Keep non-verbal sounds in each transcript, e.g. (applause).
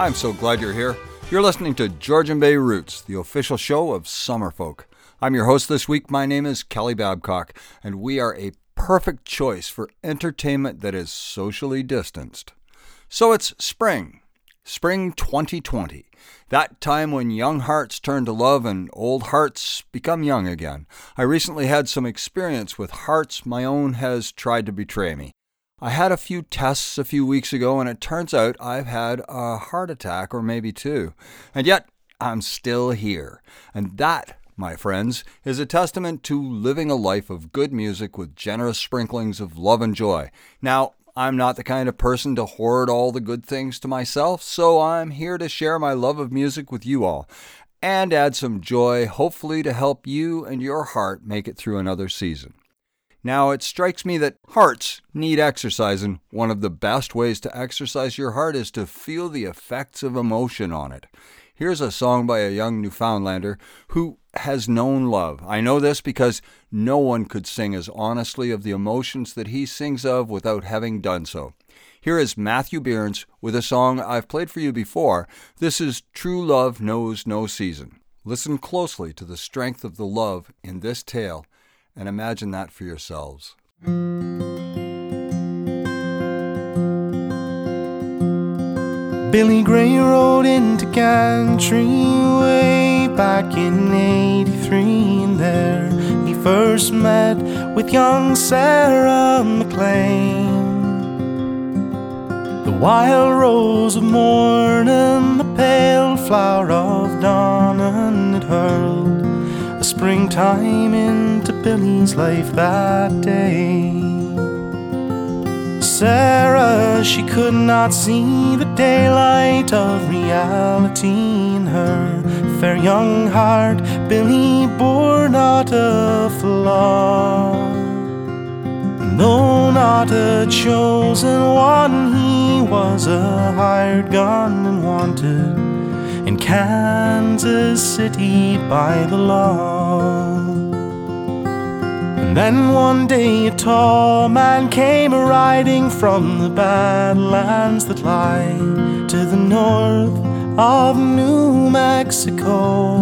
I'm so glad you're here. You're listening to Georgian Bay Roots, the official show of Summerfolk. I'm your host this week. My name is Kelly Babcock, and we are a perfect choice for entertainment that is socially distanced. So it's spring, spring 2020, that time when young hearts turn to love and old hearts become young again. I recently had some experience with hearts my own has tried to betray me. I had a few tests a few weeks ago, and it turns out I've had a heart attack or maybe two. And yet, I'm still here. And that, my friends, is a testament to living a life of good music with generous sprinklings of love and joy. Now, I'm not the kind of person to hoard all the good things to myself, so I'm here to share my love of music with you all and add some joy, hopefully, to help you and your heart make it through another season. Now, it strikes me that hearts need exercise, and one of the best ways to exercise your heart is to feel the effects of emotion on it. Here's a song by a young Newfoundlander who has known love. I know this because no one could sing as honestly of the emotions that he sings of without having done so. Here is Matthew Byrne with a song I've played for you before. This is True Love Knows No Season. Listen closely to the strength of the love in this tale and imagine that for yourselves. Billy Gray rode into Country way back in 83, and there he first met with young Sarah McLean. The wild rose of morning, the pale flower of dawn, and it hurled a springtime into Billy's life that day. Sarah, she could not see the daylight of reality in her fair young heart. Billy bore not a flaw. Though not a chosen one, he was a hired gun and wanted in Kansas City by the law. Then one day a tall man came riding from the badlands that lie to the north of New Mexico.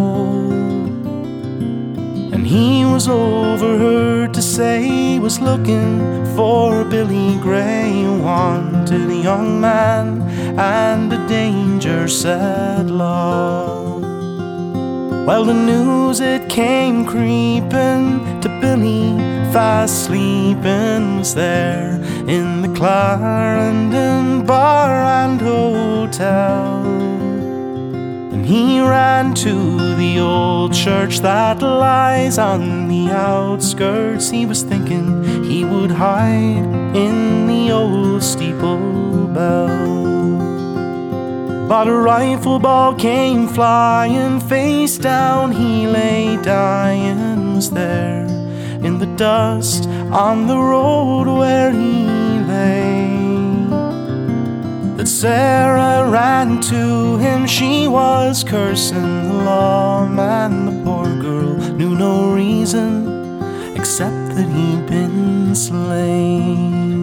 And he was overheard to say he was looking for Billy Gray, wanted a young man and a danger said. Well, the news it came creeping to Billy, fast sleeping, was there in the Clarendon Bar and Hotel. And he ran to the old church that lies on the outskirts. He was thinking he would hide in the old steeple bell. But a rifle ball came flying face down. He lay dying, was there in the dust on the road where he lay. That Sarah ran to him, she was cursing the lawman. The poor girl knew no reason except that he'd been slain.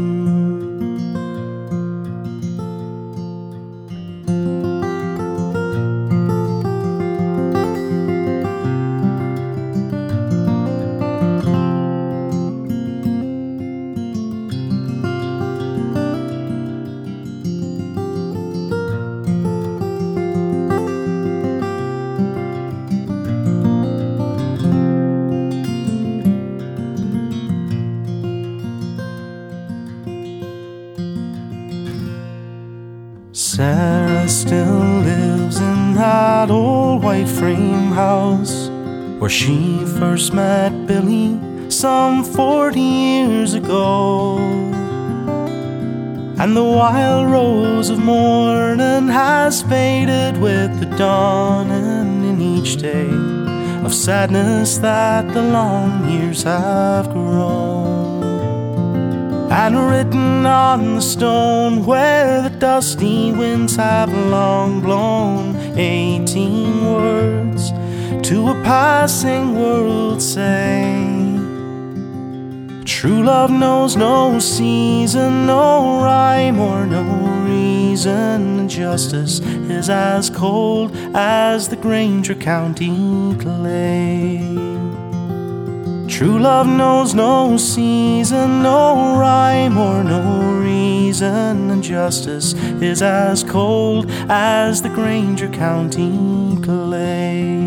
Sadness that the long years have grown. And written on the stone where the dusty winds have long blown, eighteen words to a passing world say. True love knows no season, no rhyme or no reason justice is as cold as the Granger County clay. True love knows no season, no rhyme or no reason, and justice is as cold as the Granger County clay.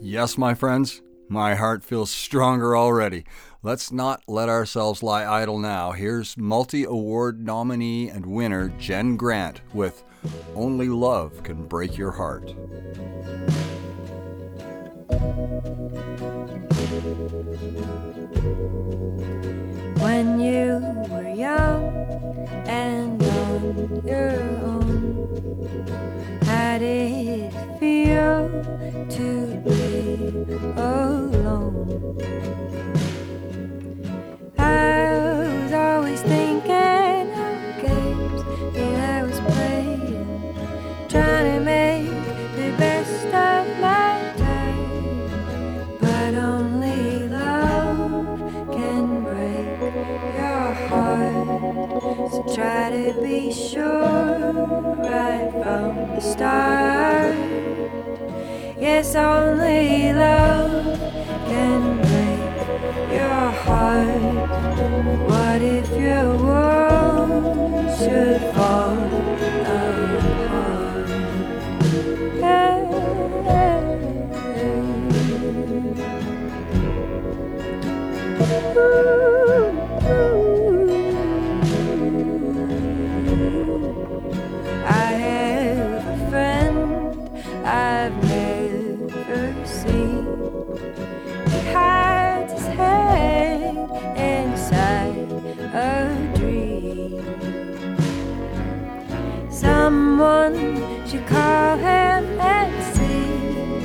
Yes, my friends, my heart feels stronger already. Let's not let ourselves lie idle now. Here's multi award nominee and winner Jen Grant with Only Love Can Break Your Heart. When you were young and on your own, how did it feel to be alone? Always thinking of games that I was playing, trying to make the best of my time, but only love can break your heart. So try to be sure right from the start. Yes, only love can break your heart. What if your world should fall apart? I inside a dream. Someone should call him and see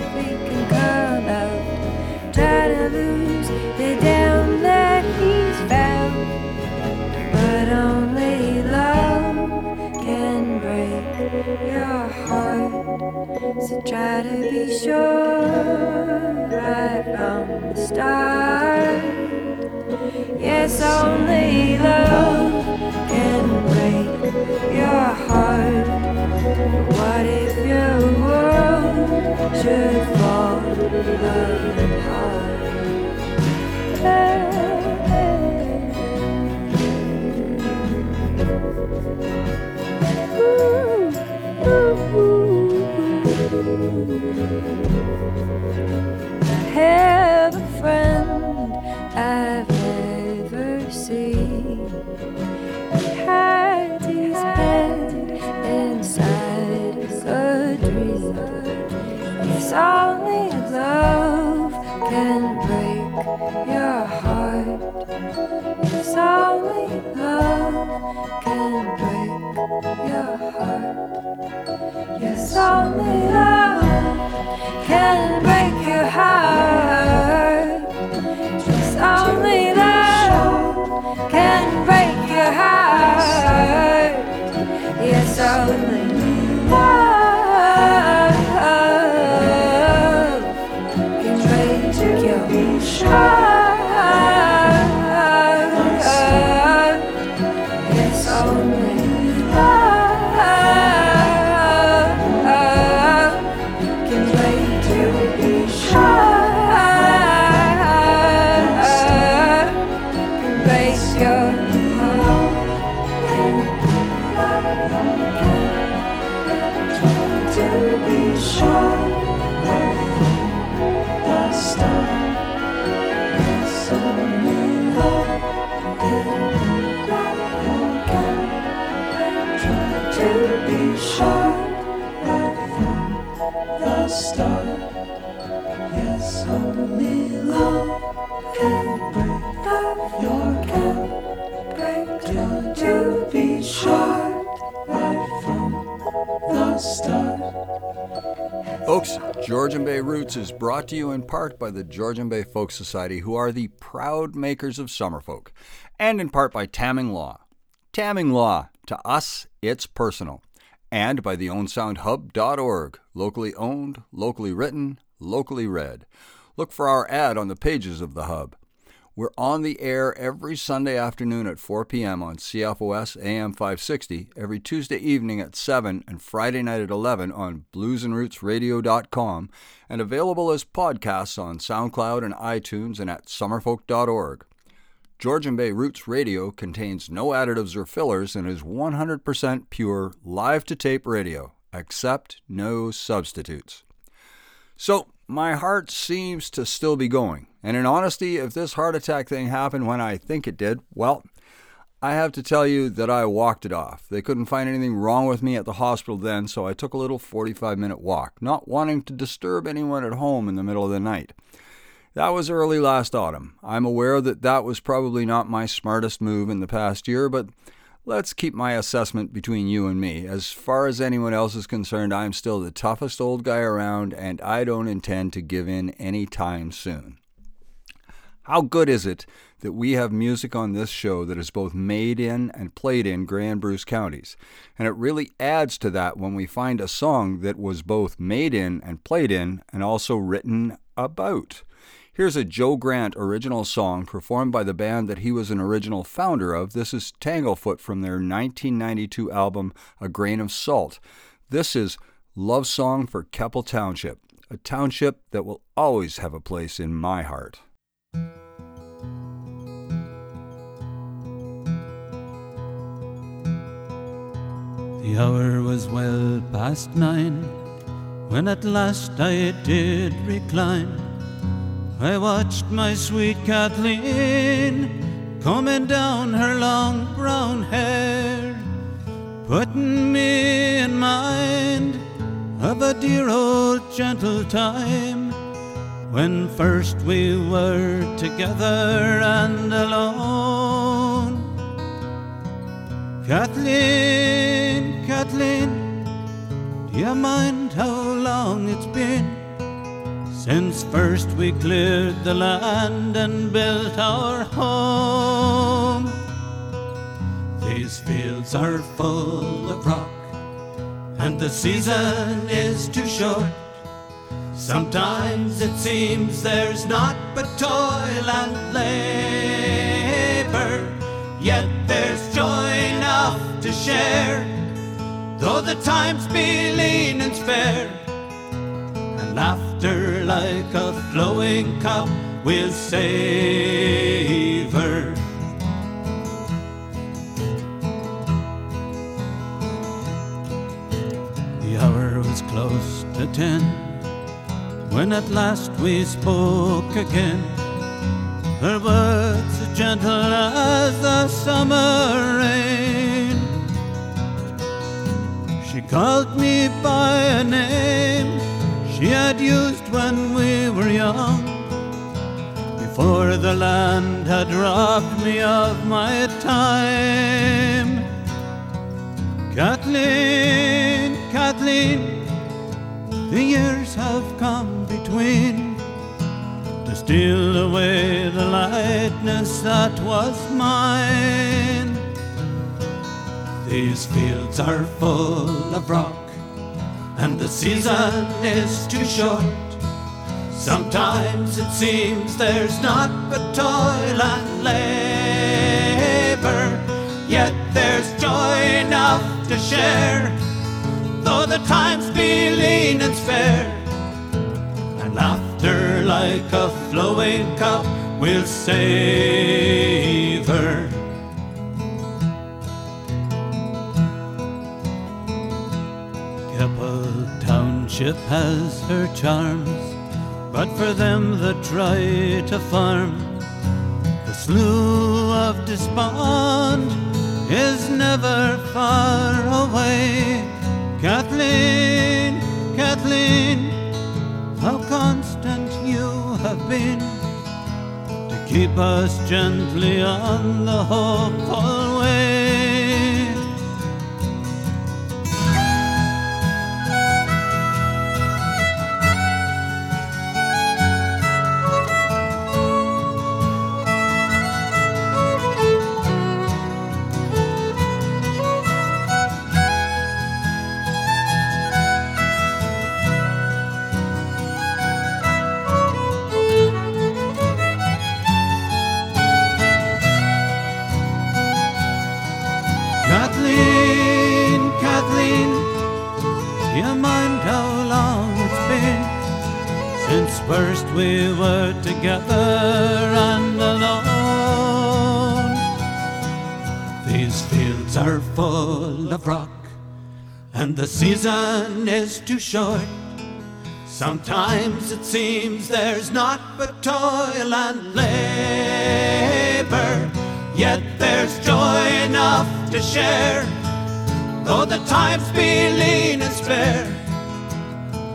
if he can come out. Try to lose the down that he's found. But only love can break your heart. So try to be sure right from the start. Yes, only love can break your heart. What if your world should fall apart? Have a friend I've seen. He hides his head inside a dream. Yes, only love can break your heart. Yes, only love can break your heart. Yes, only love can break your heart. Only love can break your heart. Yes, only Yes, only love can break up your to, be sure right from the start. Folks, Georgian Bay Roots is brought to you in part by the Georgian Bay Folk Society, who are the proud makers of Summerfolk, and in part by Tamming Law. Tamming Law, to us, it's personal. And by the OwenSoundHub.org, locally owned, locally written, locally read. Look for our ad on the pages of the Hub. We're on the air every Sunday afternoon at 4 p.m. on CFOS AM 560, every Tuesday evening at 7, and Friday night at 11 on bluesandrootsradio.com, and available as podcasts on SoundCloud and iTunes and at summerfolk.org. Georgian Bay Roots Radio contains no additives or fillers and is 100% pure live to tape radio, except no substitutes. So, my heart seems to still be going. And in honesty, if this heart attack thing happened when I think it did, well, I have to tell you that I walked it off. They couldn't find anything wrong with me at the hospital then, so I took a little 45 minute walk, not wanting to disturb anyone at home in the middle of the night. That was early last autumn. I'm aware that that was probably not my smartest move in the past year, but let's keep my assessment between you and me. As far as anyone else is concerned, I'm still the toughest old guy around, and I don't intend to give in any time soon. How good is it that we have music on this show that is both made in and played in Grand Bruce counties? And it really adds to that when we find a song that was both made in and played in and also written about. Here's a Joe Grant original song performed by the band that he was an original founder of. This is Tanglefoot from their 1992 album A Grain of Salt. This is Love Song for Keppel Township, a township that will always have a place in my heart. The hour was well past nine when at last I did recline I watched my sweet Kathleen combing down her long brown hair, putting me in mind of a dear old gentle time when first we were together and alone. Kathleen, Kathleen, do you mind how long it's been? Since first we cleared the land and built our home, these fields are full of rock, and the season is too short. Sometimes it seems there's not but toil and labor, yet there's joy enough to share, though the times be lean and spare and laughter like a flowing cup will savor. The hour was close to ten when at last we spoke again. Her words gentle as the summer rain. She called me by a name she had used when we were young, before the land had robbed me of my time. Kathleen, Kathleen, the years have come between to steal away the lightness that was mine. These fields are full of rock and the season is too short. Sometimes it seems there's not but toil and labor, yet there's joy enough to share, though the times be lean and spare, and laughter like a flowing cup will savor. Township has her charms, but for them that try to farm, the slough of despond is never far away. Kathleen, Kathleen, how constant you have been to keep us gently on the hopeful is too short. Sometimes it seems there's not but toil and labor, yet there's joy enough to share, though the times be lean and spare.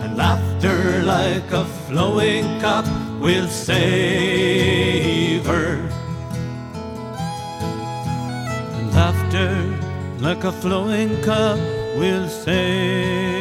And laughter like a flowing cup will savor. And laughter like a flowing cup will savor.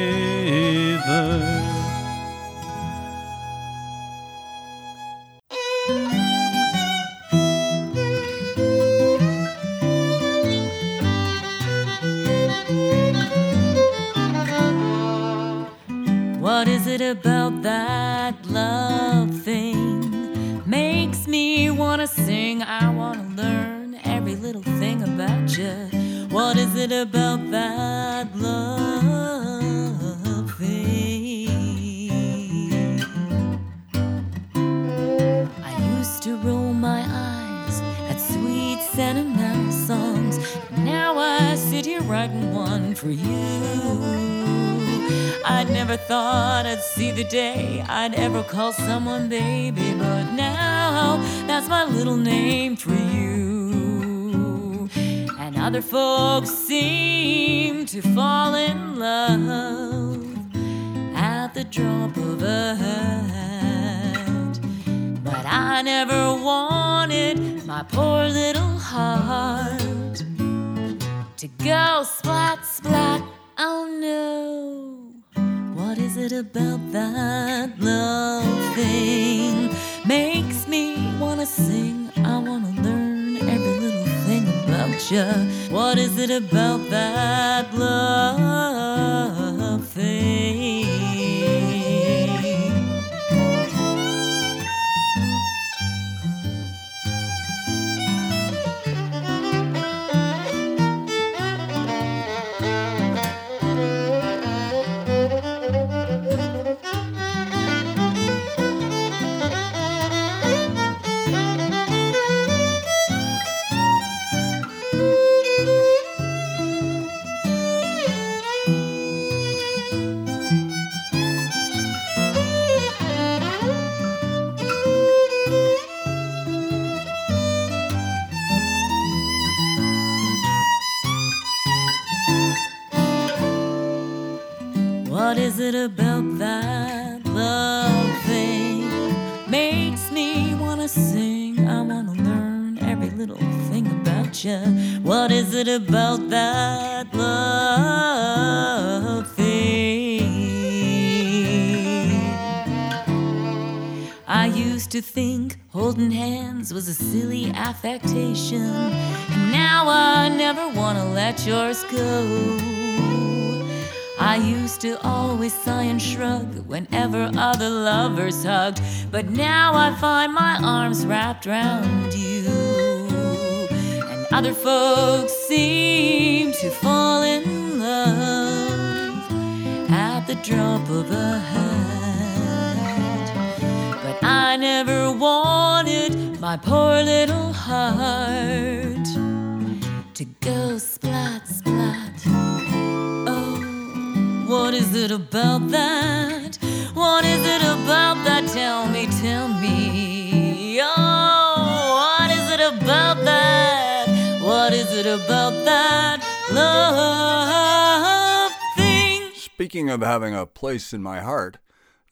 For you. I'd never thought I'd see the day I'd ever call someone baby, but now that's my little name for you. And other folks seem to fall in love at the drop of a hat. But I never wanted my poor little heart to go splat, splat. Oh no. What is it about that love thing? Makes me wanna sing. I wanna learn every little thing about you. What is it about that love thing? Little thing about you. What is it about that love thing? I used to think holding hands was a silly affectation. And now I never wanna let yours go. I used to always sigh and shrug whenever other lovers hugged, but now I find my arms wrapped round you. Other folks seem to fall in love at the drop of a hat. But I never wanted my poor little heart to go splat, splat. Oh, what is it about that? What is it about that? Tell me, tell me. About that love thing? Speaking of having a place in my heart,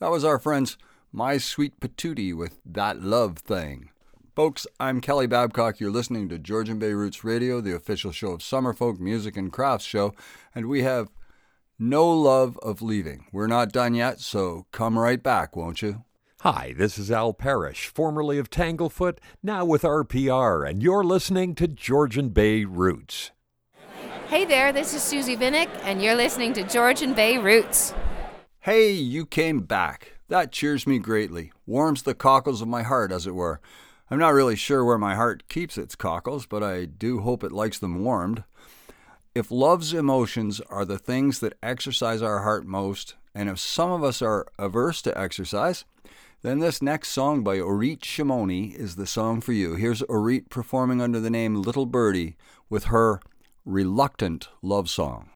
that was our friends My Sweet Patootie with That Love Thing. Folks, I'm Kelly Babcock. You're listening to Georgian Bay Roots Radio, the official show of Summerfolk Music and Crafts Show, and we have no love of leaving. We're not done yet, so come right back, won't you? Hi, this is Al Parrish, formerly of Tanglefoot, now with RPR, and you're listening to Georgian Bay Roots. Hey there, this is Susie Vinnick, and you're listening to Georgian Bay Roots. Hey, you came back. That cheers me greatly, warms the cockles of my heart, as it were. I'm not really sure where my heart keeps its cockles, but I do hope it likes them warmed. If love's emotions are the things that exercise our heart most, and if some of us are averse to exercise, then this next song by Orit Shimoni is the song for you. Here's Orit performing under the name Little Birdie with her reluctant love song.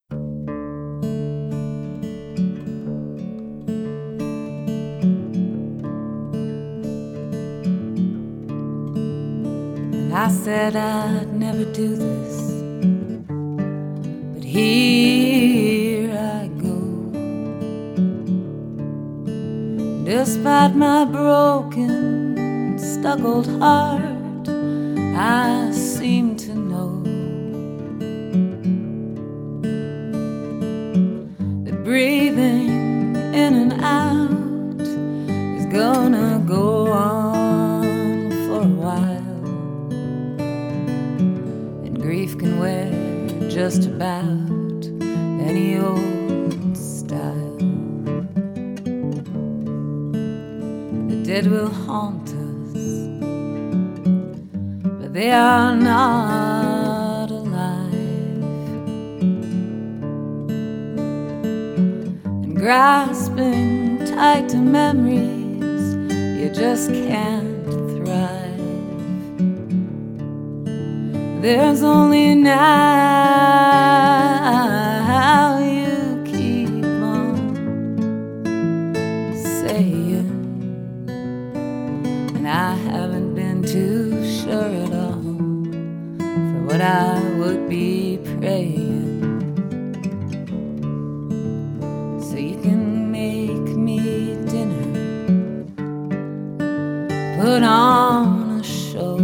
I said I'd never do this, but here Despite my broken, stuck heart, I seem to know that breathing in and out is gonna go on for a while. And grief can wear just about any old Dead will haunt us, but they are not alive. And grasping tight to memories, you just can't thrive. There's only now put on a show.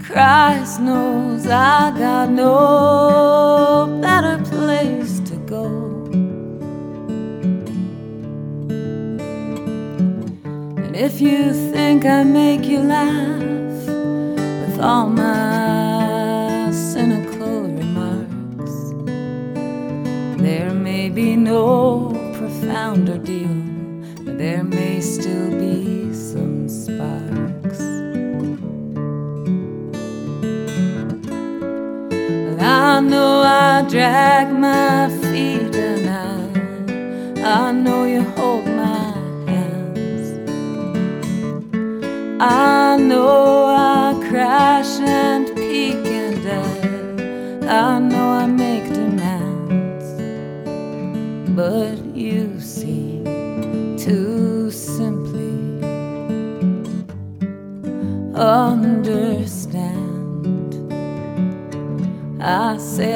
Christ knows I got no better place to go. And if you think I make you laugh with all my cynical remarks, there may be no profounder deal, drag my feet and I, I know you hold my hands. I know I crash and peak and I, I know I make demands. But you seem to simply understand. I say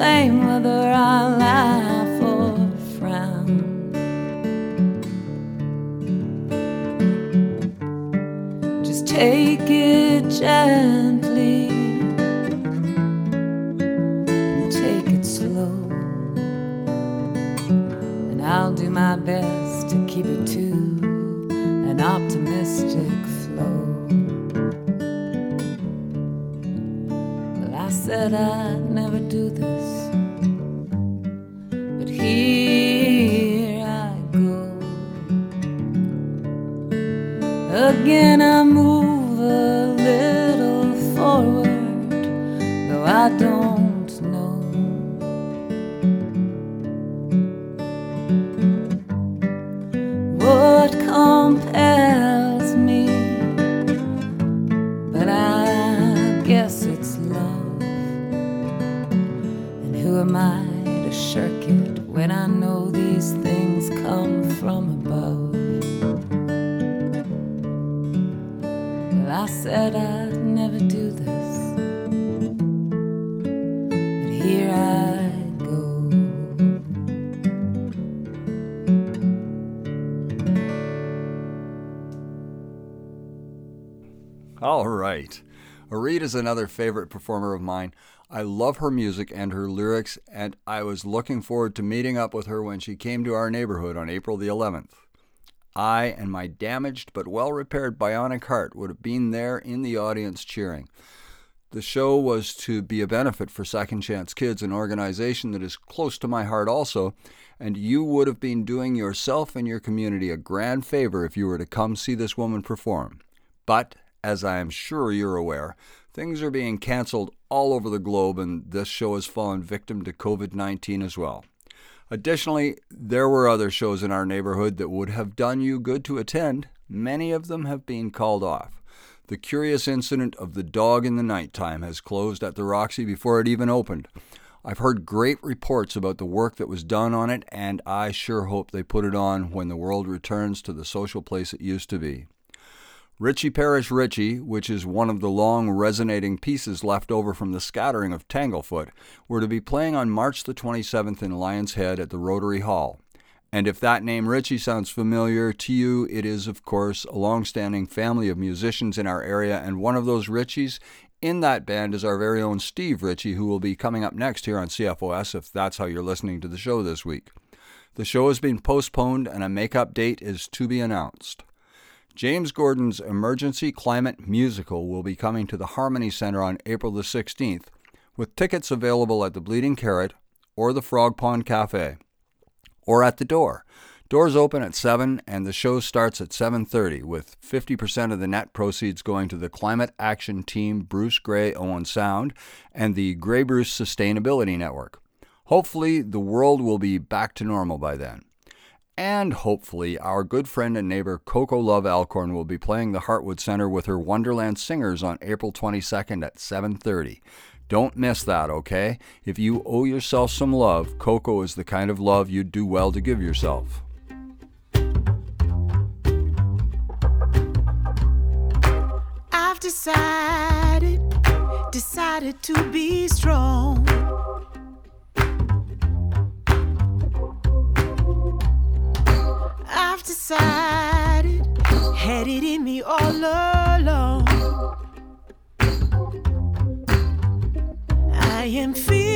same whether I laugh or frown. Just take it gently and take it slow. And I'll do my best to keep it to an optimistic said I'd never do this, but here I go. Again, I move a little forward, though I don't is another favorite performer of mine. I love her music and her lyrics, and I was looking forward to meeting up with her when she came to our neighborhood on April the 11th. I and my damaged but well repaired bionic heart would have been there in the audience cheering. The show was to be a benefit for Second Chance Kids, an organization that is close to my heart also, and you would have been doing yourself and your community a grand favor if you were to come see this woman perform. But, as I am sure you're aware, things are being canceled all over the globe, and this show has fallen victim to COVID 19 as well. Additionally, there were other shows in our neighborhood that would have done you good to attend. Many of them have been called off. The curious incident of the dog in the nighttime has closed at the Roxy before it even opened. I've heard great reports about the work that was done on it, and I sure hope they put it on when the world returns to the social place it used to be. Ritchie Parrish Ritchie, which is one of the long resonating pieces left over from the scattering of Tanglefoot, were to be playing on March the 27th in Lion's Head at the Rotary Hall. And if that name Ritchie sounds familiar to you, it is, of course, a long standing family of musicians in our area, and one of those Ritchies in that band is our very own Steve Ritchie, who will be coming up next here on CFOS if that's how you're listening to the show this week. The show has been postponed, and a makeup date is to be announced. James Gordon's Emergency Climate Musical will be coming to the Harmony Center on April the 16th, with tickets available at the Bleeding Carrot or the Frog Pond Cafe, or at the door. Doors open at 7 and the show starts at 7:30 with 50% of the net proceeds going to the Climate Action Team Bruce Grey Owen Sound and the Grey Bruce Sustainability Network. Hopefully the world will be back to normal by then. And hopefully, our good friend and neighbor Coco Love Alcorn will be playing the Heartwood Center with her Wonderland Singers on April 22nd at 7:30. Don't miss that, okay? If you owe yourself some love, Coco is the kind of love you'd do well to give yourself. I've decided, decided to be strong. I've decided, had it in me all along. I am fearless,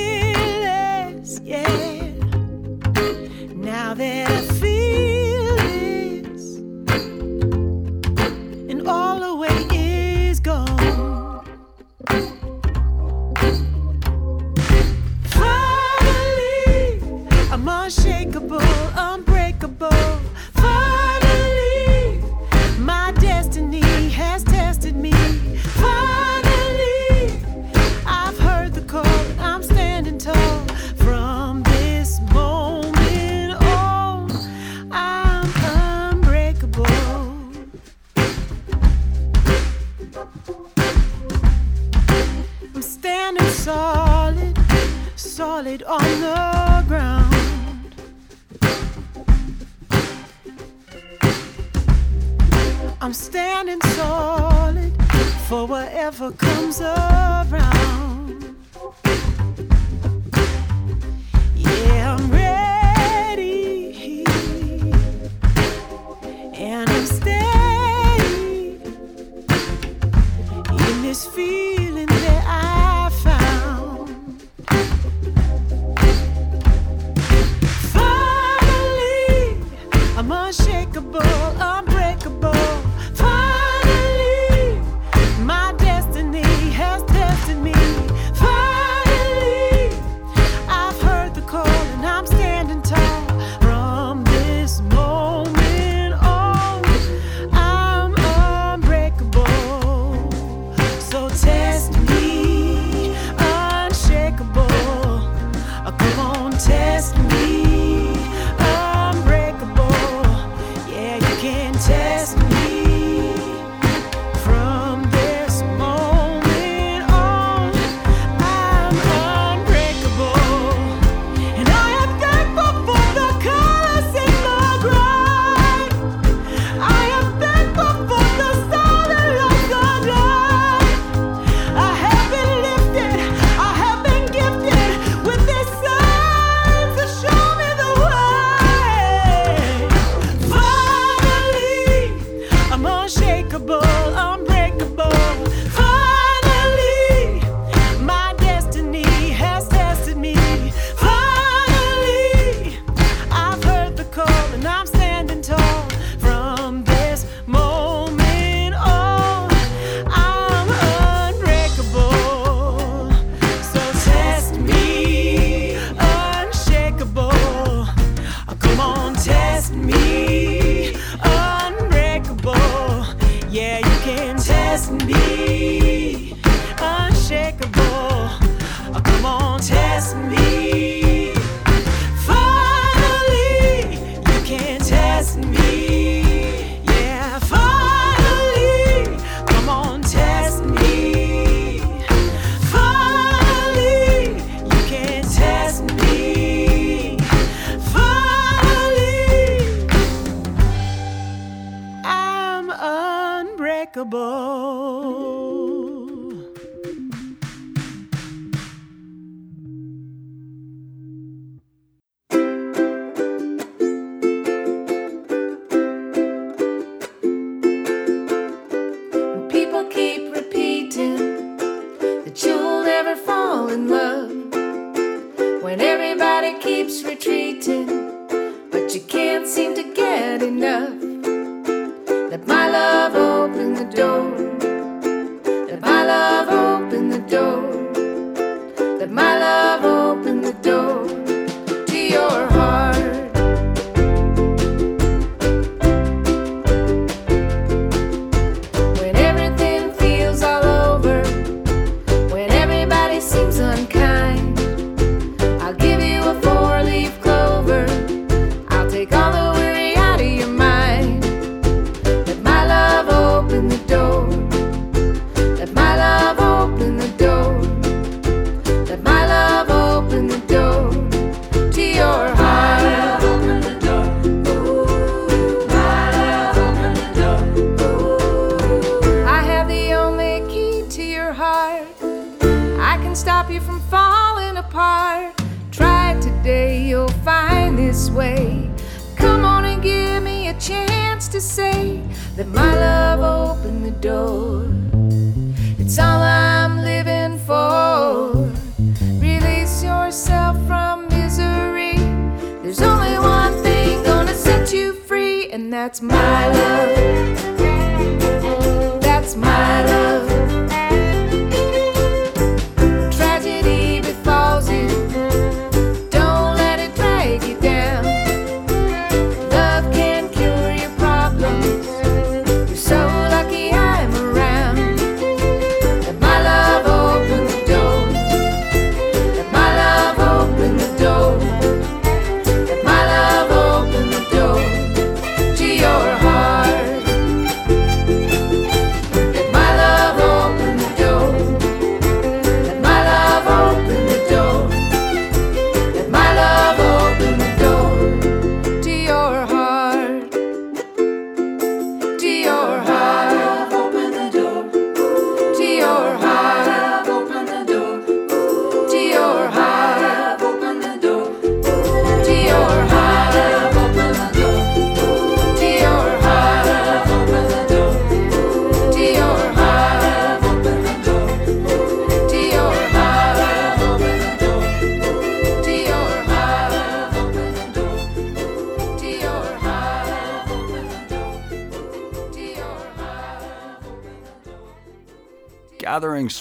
test me. That you'll never fall in love. When everybody keeps retreating, but you can't seem to get enough.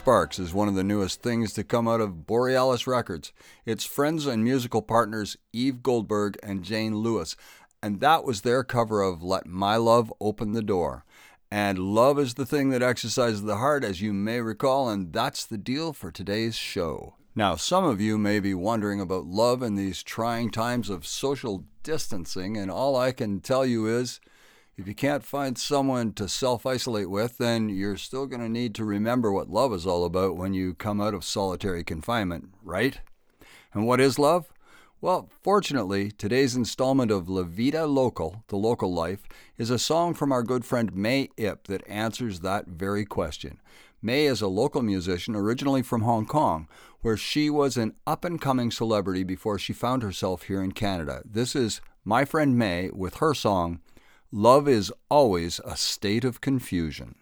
Sparks is one of the newest things to come out of Borealis Records. It's friends and musical partners Eve Goldberg and Jane Lewis, and that was their cover of Let My Love Open the Door. And love is the thing that exercises the heart, as you may recall, and that's the deal for today's show. Now, some of you may be wondering about love in these trying times of social distancing, and all I can tell you is if you can't find someone to self isolate with, then you're still going to need to remember what love is all about when you come out of solitary confinement, right? And what is love? Well, fortunately, today's installment of La Vida Local, the local life, is a song from our good friend May Ip that answers that very question. May is a local musician originally from Hong Kong, where she was an up and coming celebrity before she found herself here in Canada. This is my friend May with her song, Love is Always a State of Confusion.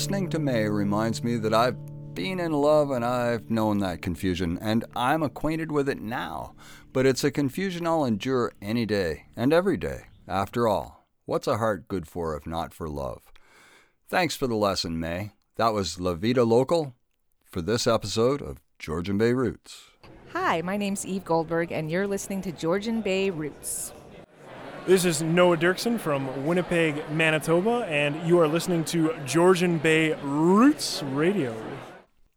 Listening to May reminds me that I've been in love and I've known that confusion, and I'm acquainted with it now. But it's a confusion I'll endure any day and every day. After all, what's a heart good for if not for love? Thanks for the lesson, May. That was La Vida Local for this episode of Georgian Bay Roots. Hi, my name's Eve Goldberg, and you're listening to Georgian Bay Roots. This is Noah Derksen from Winnipeg, Manitoba, and you are listening to Georgian Bay Roots Radio.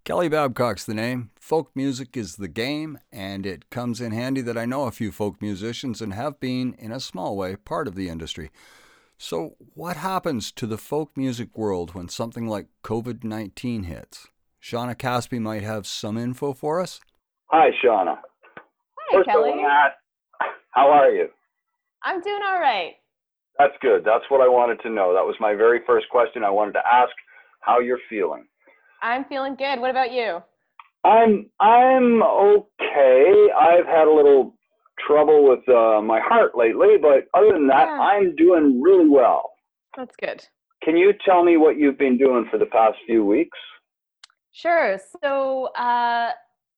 Kelly Babcock's the name. Folk music is the game, and it comes in handy that I know a few folk musicians and have been, in a small way, part of the industry. So, what happens to the folk music world when something like COVID 19 hits? Shawna Caspi might have some info for us. Hi, Shawna. Hi, First, Kelly. wanna ask, how are you? I'm doing all right. That's good. That's what I wanted to know. That was my very first question. I wanted to ask how you're feeling. I'm feeling good. What about you? I'm I'm okay. I've had a little trouble with uh, my heart lately, but other than that, Yeah. I'm doing really well. That's good. Can you tell me what you've been doing for the past few weeks? Sure. So, uh,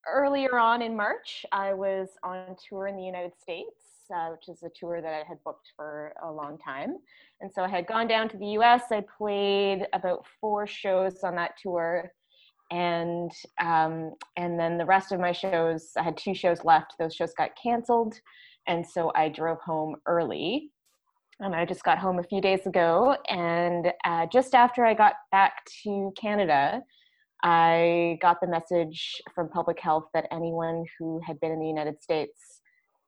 earlier on in March, I was on tour in the United States, uh, which is a tour that I had booked for a long time. And so I had gone down to the US. I played about four shows on that tour. And um, and then the rest of my shows, I had two shows left. Those shows got canceled, and so I drove home early. And I just got home a few days ago. And uh, just after I got back to Canada, I got the message from public health that anyone who had been in the United States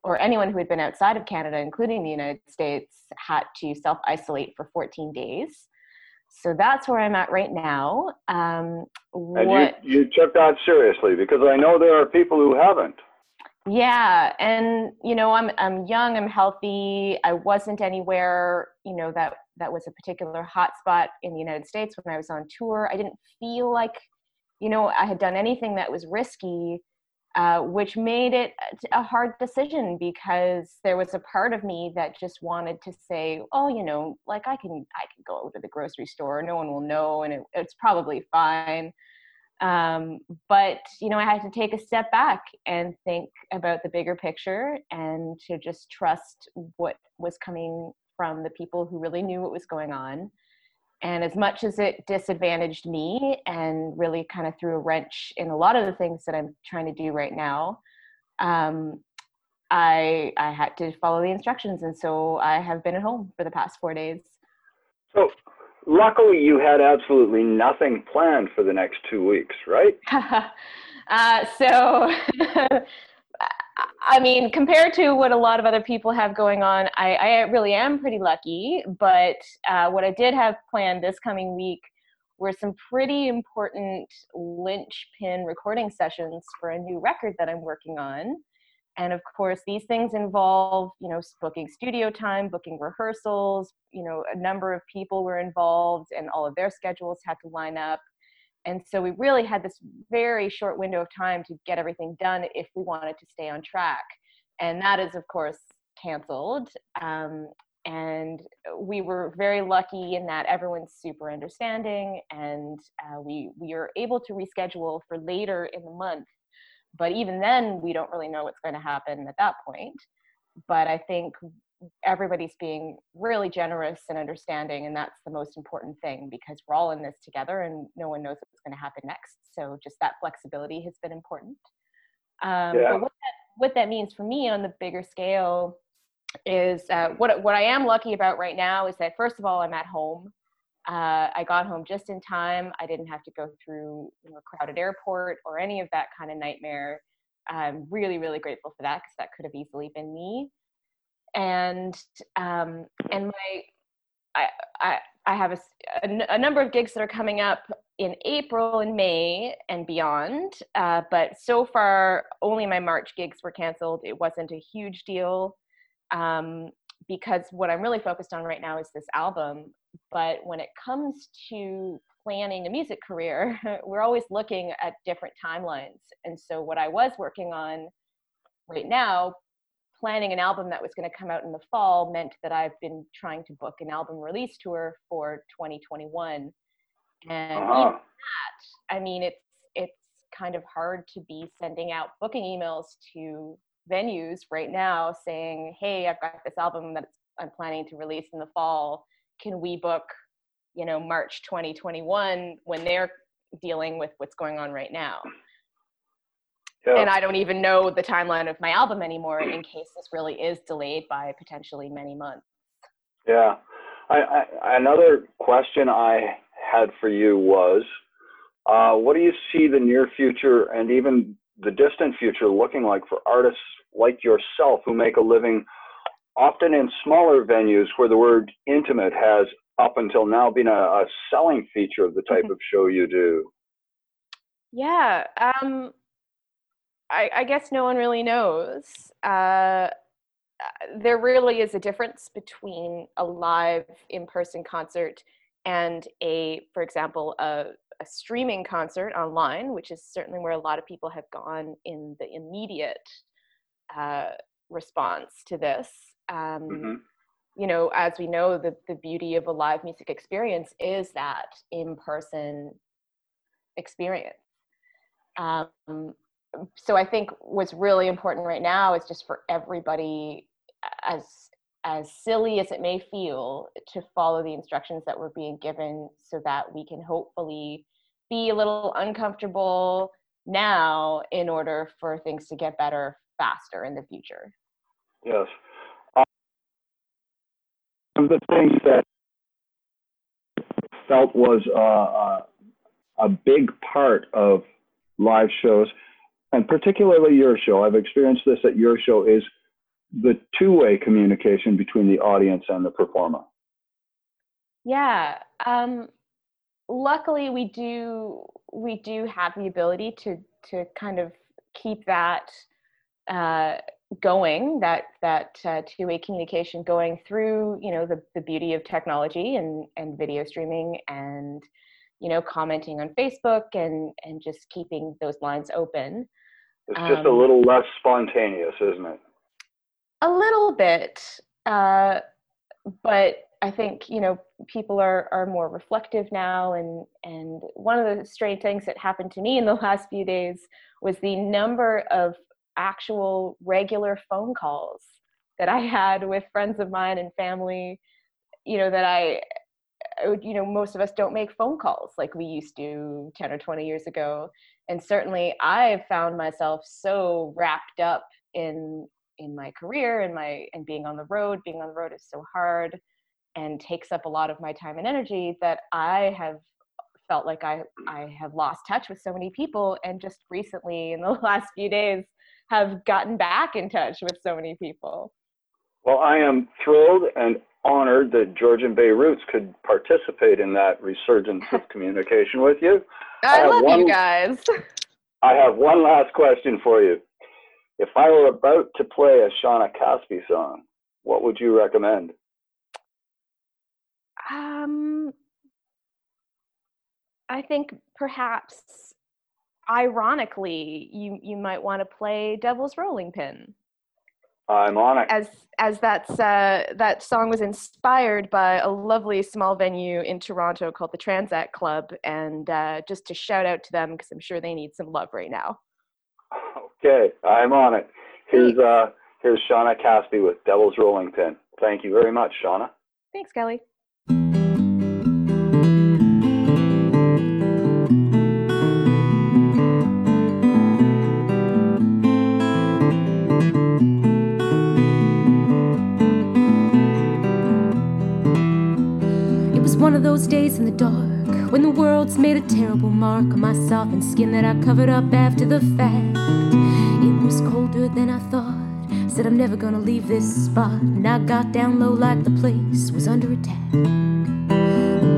or anyone who had been outside of Canada, including the United States, had to self isolate for 14 days. So that's where I'm at right now. Um, And what, you, you took that seriously because I know there are people who haven't. Yeah, and you know, I'm I'm young, I'm healthy. I wasn't anywhere, you know, that that was a particular hotspot in the United States when I was on tour. I didn't feel like, you know, I had done anything that was risky, uh, which made it a hard decision because there was a part of me that just wanted to say, oh, you know, like I can I can go to the grocery store, no one will know, and it, it's probably fine. Um, but you know i had to take a step back and think about the bigger picture and to just trust what was coming from the people who really knew what was going on and as much as it disadvantaged me and really kind of threw a wrench in a lot of the things that i'm trying to do right now um, i i had to follow the instructions and so i have been at home for the past four days So luckily you had absolutely nothing planned for the next two weeks, right? (laughs) uh, so, (laughs) I mean, compared to what a lot of other people have going on, I, I really am pretty lucky. But uh, what I did have planned this coming week were some pretty important linchpin recording sessions for a new record that I'm working on. And of course, these things involve, you know, booking studio time, booking rehearsals. You know, a number of people were involved, and all of their schedules had to line up. And so we really had this very short window of time to get everything done if we wanted to stay on track. And that is, of course, canceled. Um, and we were very lucky in that everyone's super understanding, and uh, we we are able to reschedule for later in the month but even then we don't really know what's going to happen at that point but i think everybody's being really generous and understanding and that's the most important thing because we're all in this together and no one knows what's going to happen next so just that flexibility has been important um, Yeah. but what that, what that means for me on the bigger scale is uh, what what i am lucky about right now is that first of all i'm at home uh, I got home just in time. I didn't have to go through you know, a crowded airport or any of that kind of nightmare. I'm really, really grateful for that because that could have easily been me. And um, and my I, I I have a number of gigs that are coming up in April and May and beyond. Uh, but so far, only my March gigs were canceled. It wasn't a huge deal um, because what I'm really focused on right now is this album. But when it comes to planning a music career, (laughs) we're always looking at different timelines. And so, what I was working on right now, planning an album that was going to come out in the fall, meant that I've been trying to book an album release tour for 2021. And even Uh-huh. that, I mean, it's it's kind of hard to be sending out booking emails to venues right now saying, "Hey, I've got this album that I'm planning to release in the fall. Can we book, you know, March 2021 when they're dealing with what's going on right now?" Yeah. And I don't even know the timeline of my album anymore in case this really is delayed by potentially many months. Yeah. I, I, another question I had for you was, uh, what do you see the near future and even the distant future looking like for artists like yourself who make a living often in smaller venues where the word intimate has up until now been a, a selling feature of the type of show you do? Yeah, um, I, I guess no one really knows. Uh, uh, there really is a difference between a live in-person concert and a, for example, a, a streaming concert online, which is certainly where a lot of people have gone in the immediate uh, response to this. Um, Mhm. you know, as we know, the, the beauty of a live music experience is that in-person experience. Um, so I think what's really important right now is just for everybody, as as silly as it may feel, to follow the instructions that we're being given, so that we can hopefully be a little uncomfortable now in order for things to get better faster in the future. Yes. Um, one of the things that felt was uh, uh, a big part of live shows, and particularly your show. I've experienced this at your show is the two-way communication between the audience and the performer. Yeah. Um, luckily, we do we do have the ability to to kind of keep that uh, going that that uh, two-way communication going through you know the, the beauty of technology and and video streaming and you know commenting on facebook and and just keeping those lines open it's just um, a little less spontaneous isn't it a little bit uh, but i think you know people are are more reflective now and and one of the strange things that happened to me in the (laughs) last few days was the number of actual regular phone calls that I had with friends of mine and family, you know, that I, you know, most of us don't make phone calls like we used to 10 or 20 years ago. And certainly I've found myself so wrapped up in in my career and my and being on the road being on the road is so hard and takes up a lot of my time and energy that i have felt like i i have lost touch with so many people and just recently in the (laughs) last few days have gotten back in touch with so many people. Well, I am thrilled and honored that Georgian Bay Roots could participate in that resurgence of (laughs) communication with you. I, I love one, you guys. I have one last question for you. If I were about to play a Shawna Caspi song, what would you recommend? Um, I think perhaps ironically, you you might want to play Devil's Rolling Pin. I'm on it. As as that's uh, that song was inspired by a lovely small venue in Toronto called the Tranzac Club, and uh, just to shout out to them because I'm sure they need some love right now. Okay, I'm on it. Here's uh here's Shawna Caspi with Devil's Rolling Pin. Thank you very much, Shawna. Thanks, Kelly. Those days in the dark when the world's made a terrible mark on my softened skin that I covered up after the fact. It was colder than I thought. Said I'm never gonna leave this spot, and I got down low like the place was under attack.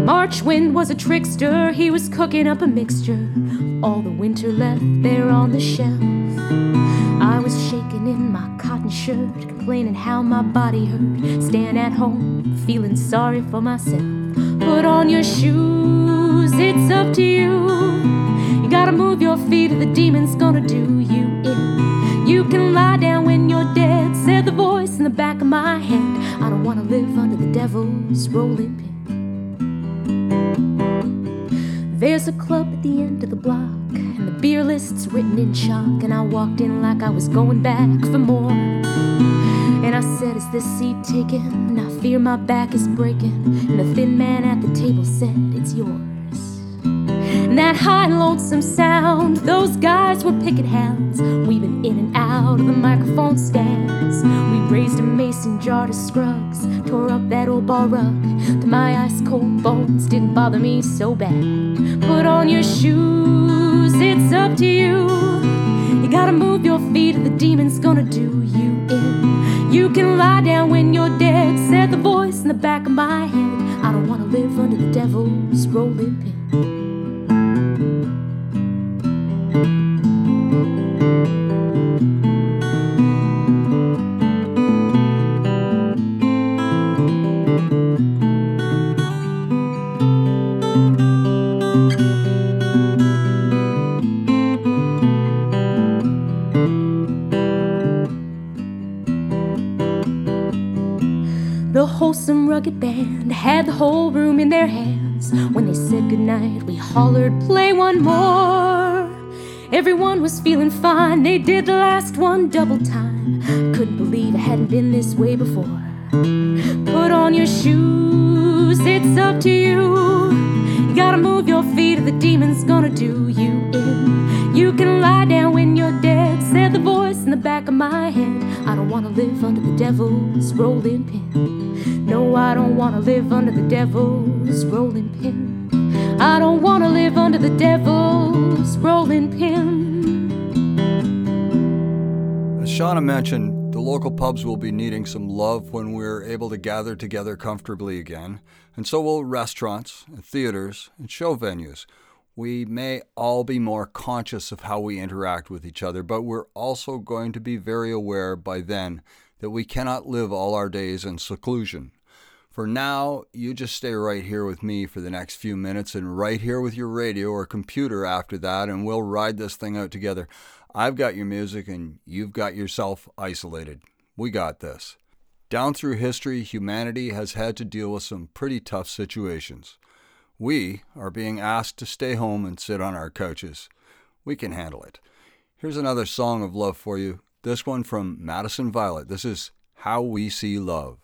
March wind was a trickster, he was cooking up a mixture. All the winter left there on the shelf. I was shaking in my cotton shirt, complaining how my body hurt. Staying at home, feeling sorry for myself. Put on your shoes, it's up to you. You gotta move your feet, or the demon's gonna do you in. You can lie down when you're dead, said the voice in the back of my head. I don't wanna live under the devil's rolling pin. There's a club at the end of the block, and the beer list's written in chalk. And I walked in like I was going back for more. And I said, Is this seat taken? And I fear my back is breaking. And the thin man at the table said, It's yours. And that high and lonesome sound, those guys were picket hounds, weaving in and out of the microphone stands. We raised a mason jar to Scruggs, tore up that old bar rug. To my ice cold bones, didn't bother me so bad. Put on your shoes, it's up to you. You gotta move your feet, or the demon's gonna do you in. You can lie down when you're dead, said the voice in the back of my head. I don't wanna live under the devil's rolling pin. Rugged band had the whole room in their hands. When they said goodnight, we hollered, play one more. Everyone was feeling fine, they did the last one double time. Couldn't believe it hadn't been this way before. Put on your shoes, it's up to you. You gotta move your feet, or the demon's gonna do you in. You can lie down when you're dead, said the voice in the back of my head. I don't wanna live under the devil's rolling pin. No, I don't wanna live under the devil's rolling pin. I don't wanna live under the devil's rolling pin. As Shawna mentioned, the local pubs will be needing some love when we're able to gather together comfortably again, and so will restaurants and theaters and show venues. We may all be more conscious of how we interact with each other, but we're also going to be very aware by then that we cannot live all our days in seclusion. For now, you just stay right here with me for the next few minutes and right here with your radio or computer after that, and we'll ride this thing out together. I've got your music and you've got yourself isolated. We got this. Down through history, humanity has had to deal with some pretty tough situations. We are being asked to stay home and sit on our couches. We can handle it. Here's another song of love for you. This one from Madison Violet. This is How We See Love.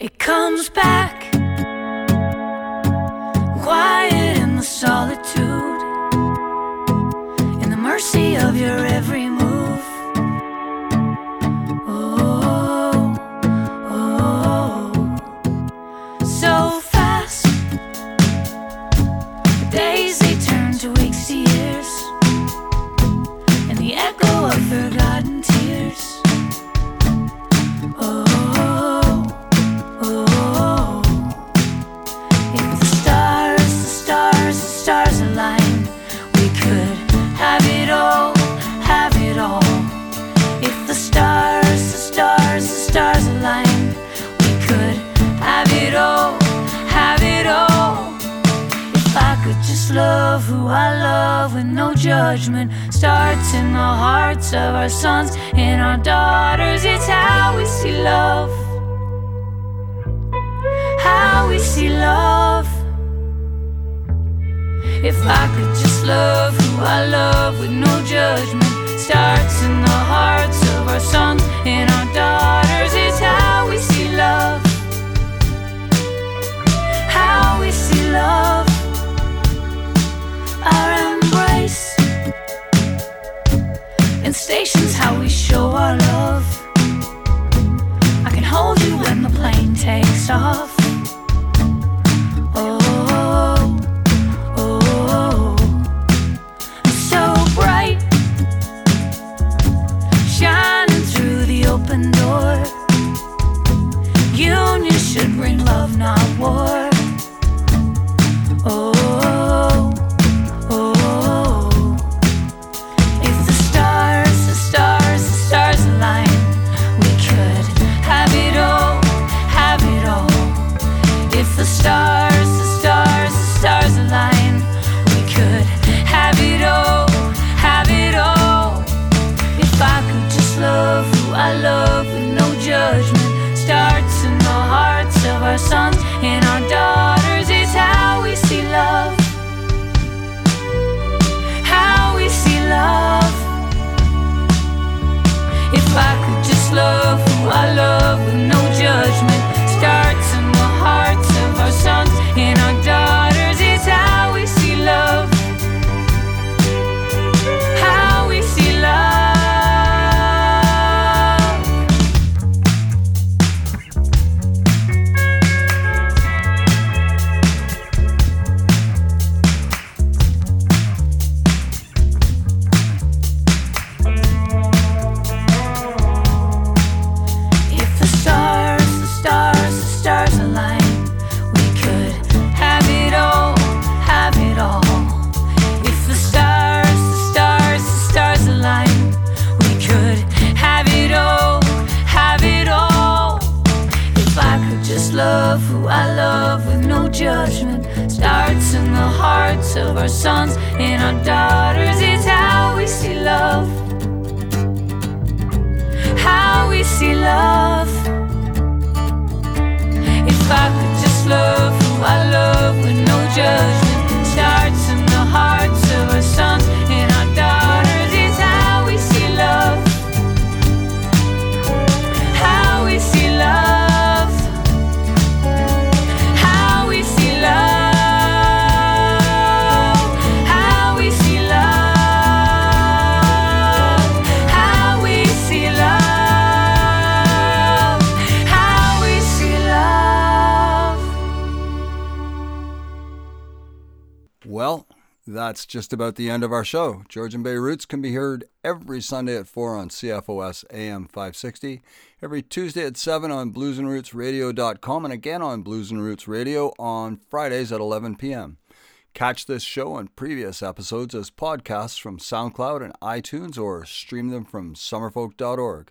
It comes back. Quiet in the solitude, in the mercy of your every love who I love with no judgment, starts in the hearts of our sons and our daughters. It's how we see love, how we see love. If I could just love who I love with no judgment, starts in the hearts of our sons and our daughters. It's how we see love, how we see love show our love. I can hold you when the plane takes off. Oh, oh, oh. so bright, shining through the open door. Union should bring love, not war. Our sons and our daughters. It's how we see love how we see love. If I could just love who I love with no judgment, starts in the hearts That's just about the end of our show. Georgian Bay Roots can be heard every Sunday at 4 on CFOS AM 560, every Tuesday at 7 on bluesandrootsradio.com, and again on Blues and Roots Radio on Fridays at 11 p.m. Catch this show and previous episodes as podcasts from SoundCloud and iTunes or stream them from summerfolk.org.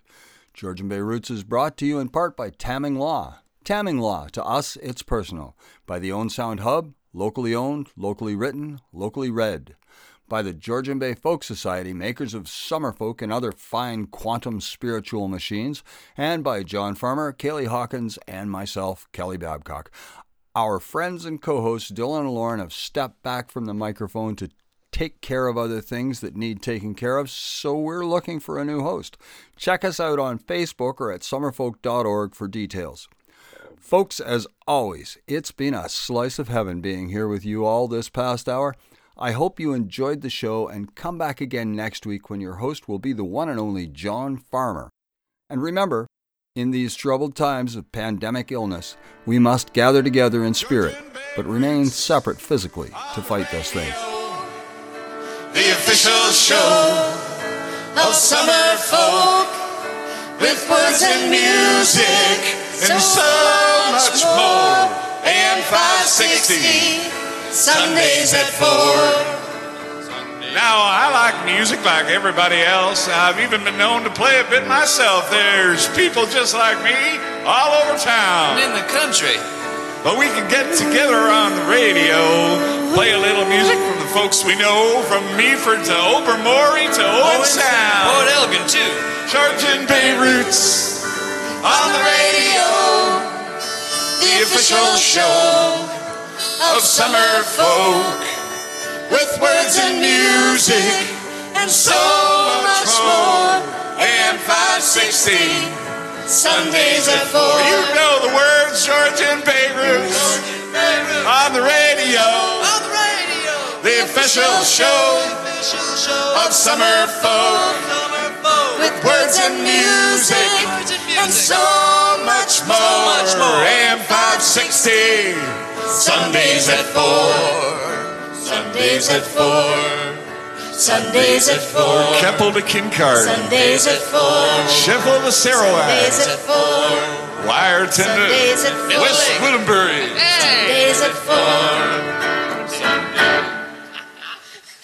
Georgian Bay Roots is brought to you in part by Tamming Law. Tamming Law, to us, it's personal. By the Owen Sound Hub, locally owned, locally written, locally read. By the Georgian Bay Folk Society, makers of Summerfolk and other fine quantum spiritual machines, and by John Farmer, Kaylee Hawkins, and myself, Kelly Babcock. Our friends and co hosts Dylan and Lauren have stepped back from the microphone to take care of other things that need taken care of, so we're looking for a new host. Check us out on Facebook or at summerfolk.org for details. Folks, as always, it's been a slice of heaven being here with you all this past hour. I hope you enjoyed the show and come back again next week when your host will be the one and only John Farmer. And remember, in these troubled times of pandemic illness, we must gather together in spirit, but remain separate physically to fight this thing. The official show of Summerfolk with words and music and so much more. And 560, Sundays at 4. Now, I like music like everybody else. I've even been known to play a bit myself. There's people just like me all over town. And in the country. But we can get together on the radio, play a little music from the folks we know, from Meaford to Tobermory to oh, Owen Sound. Port Elgin, too. Georgian Bay Roots On the radio, the official show of Summerfolk with words and music and so much more. AM 560, Sundays at 4. You know the words, Georgian and the radio. On the radio, oh, The official show of summer folk with words and music and so much more. AM 560, Sundays at 4. Sundays at 4. Sundays at 4. Keppel to Kincard. Sundays at 4. Sheffield to Sarawak. Sundays at 4. Wiarton Sundays at four. West Woodbury. Sundays at 4.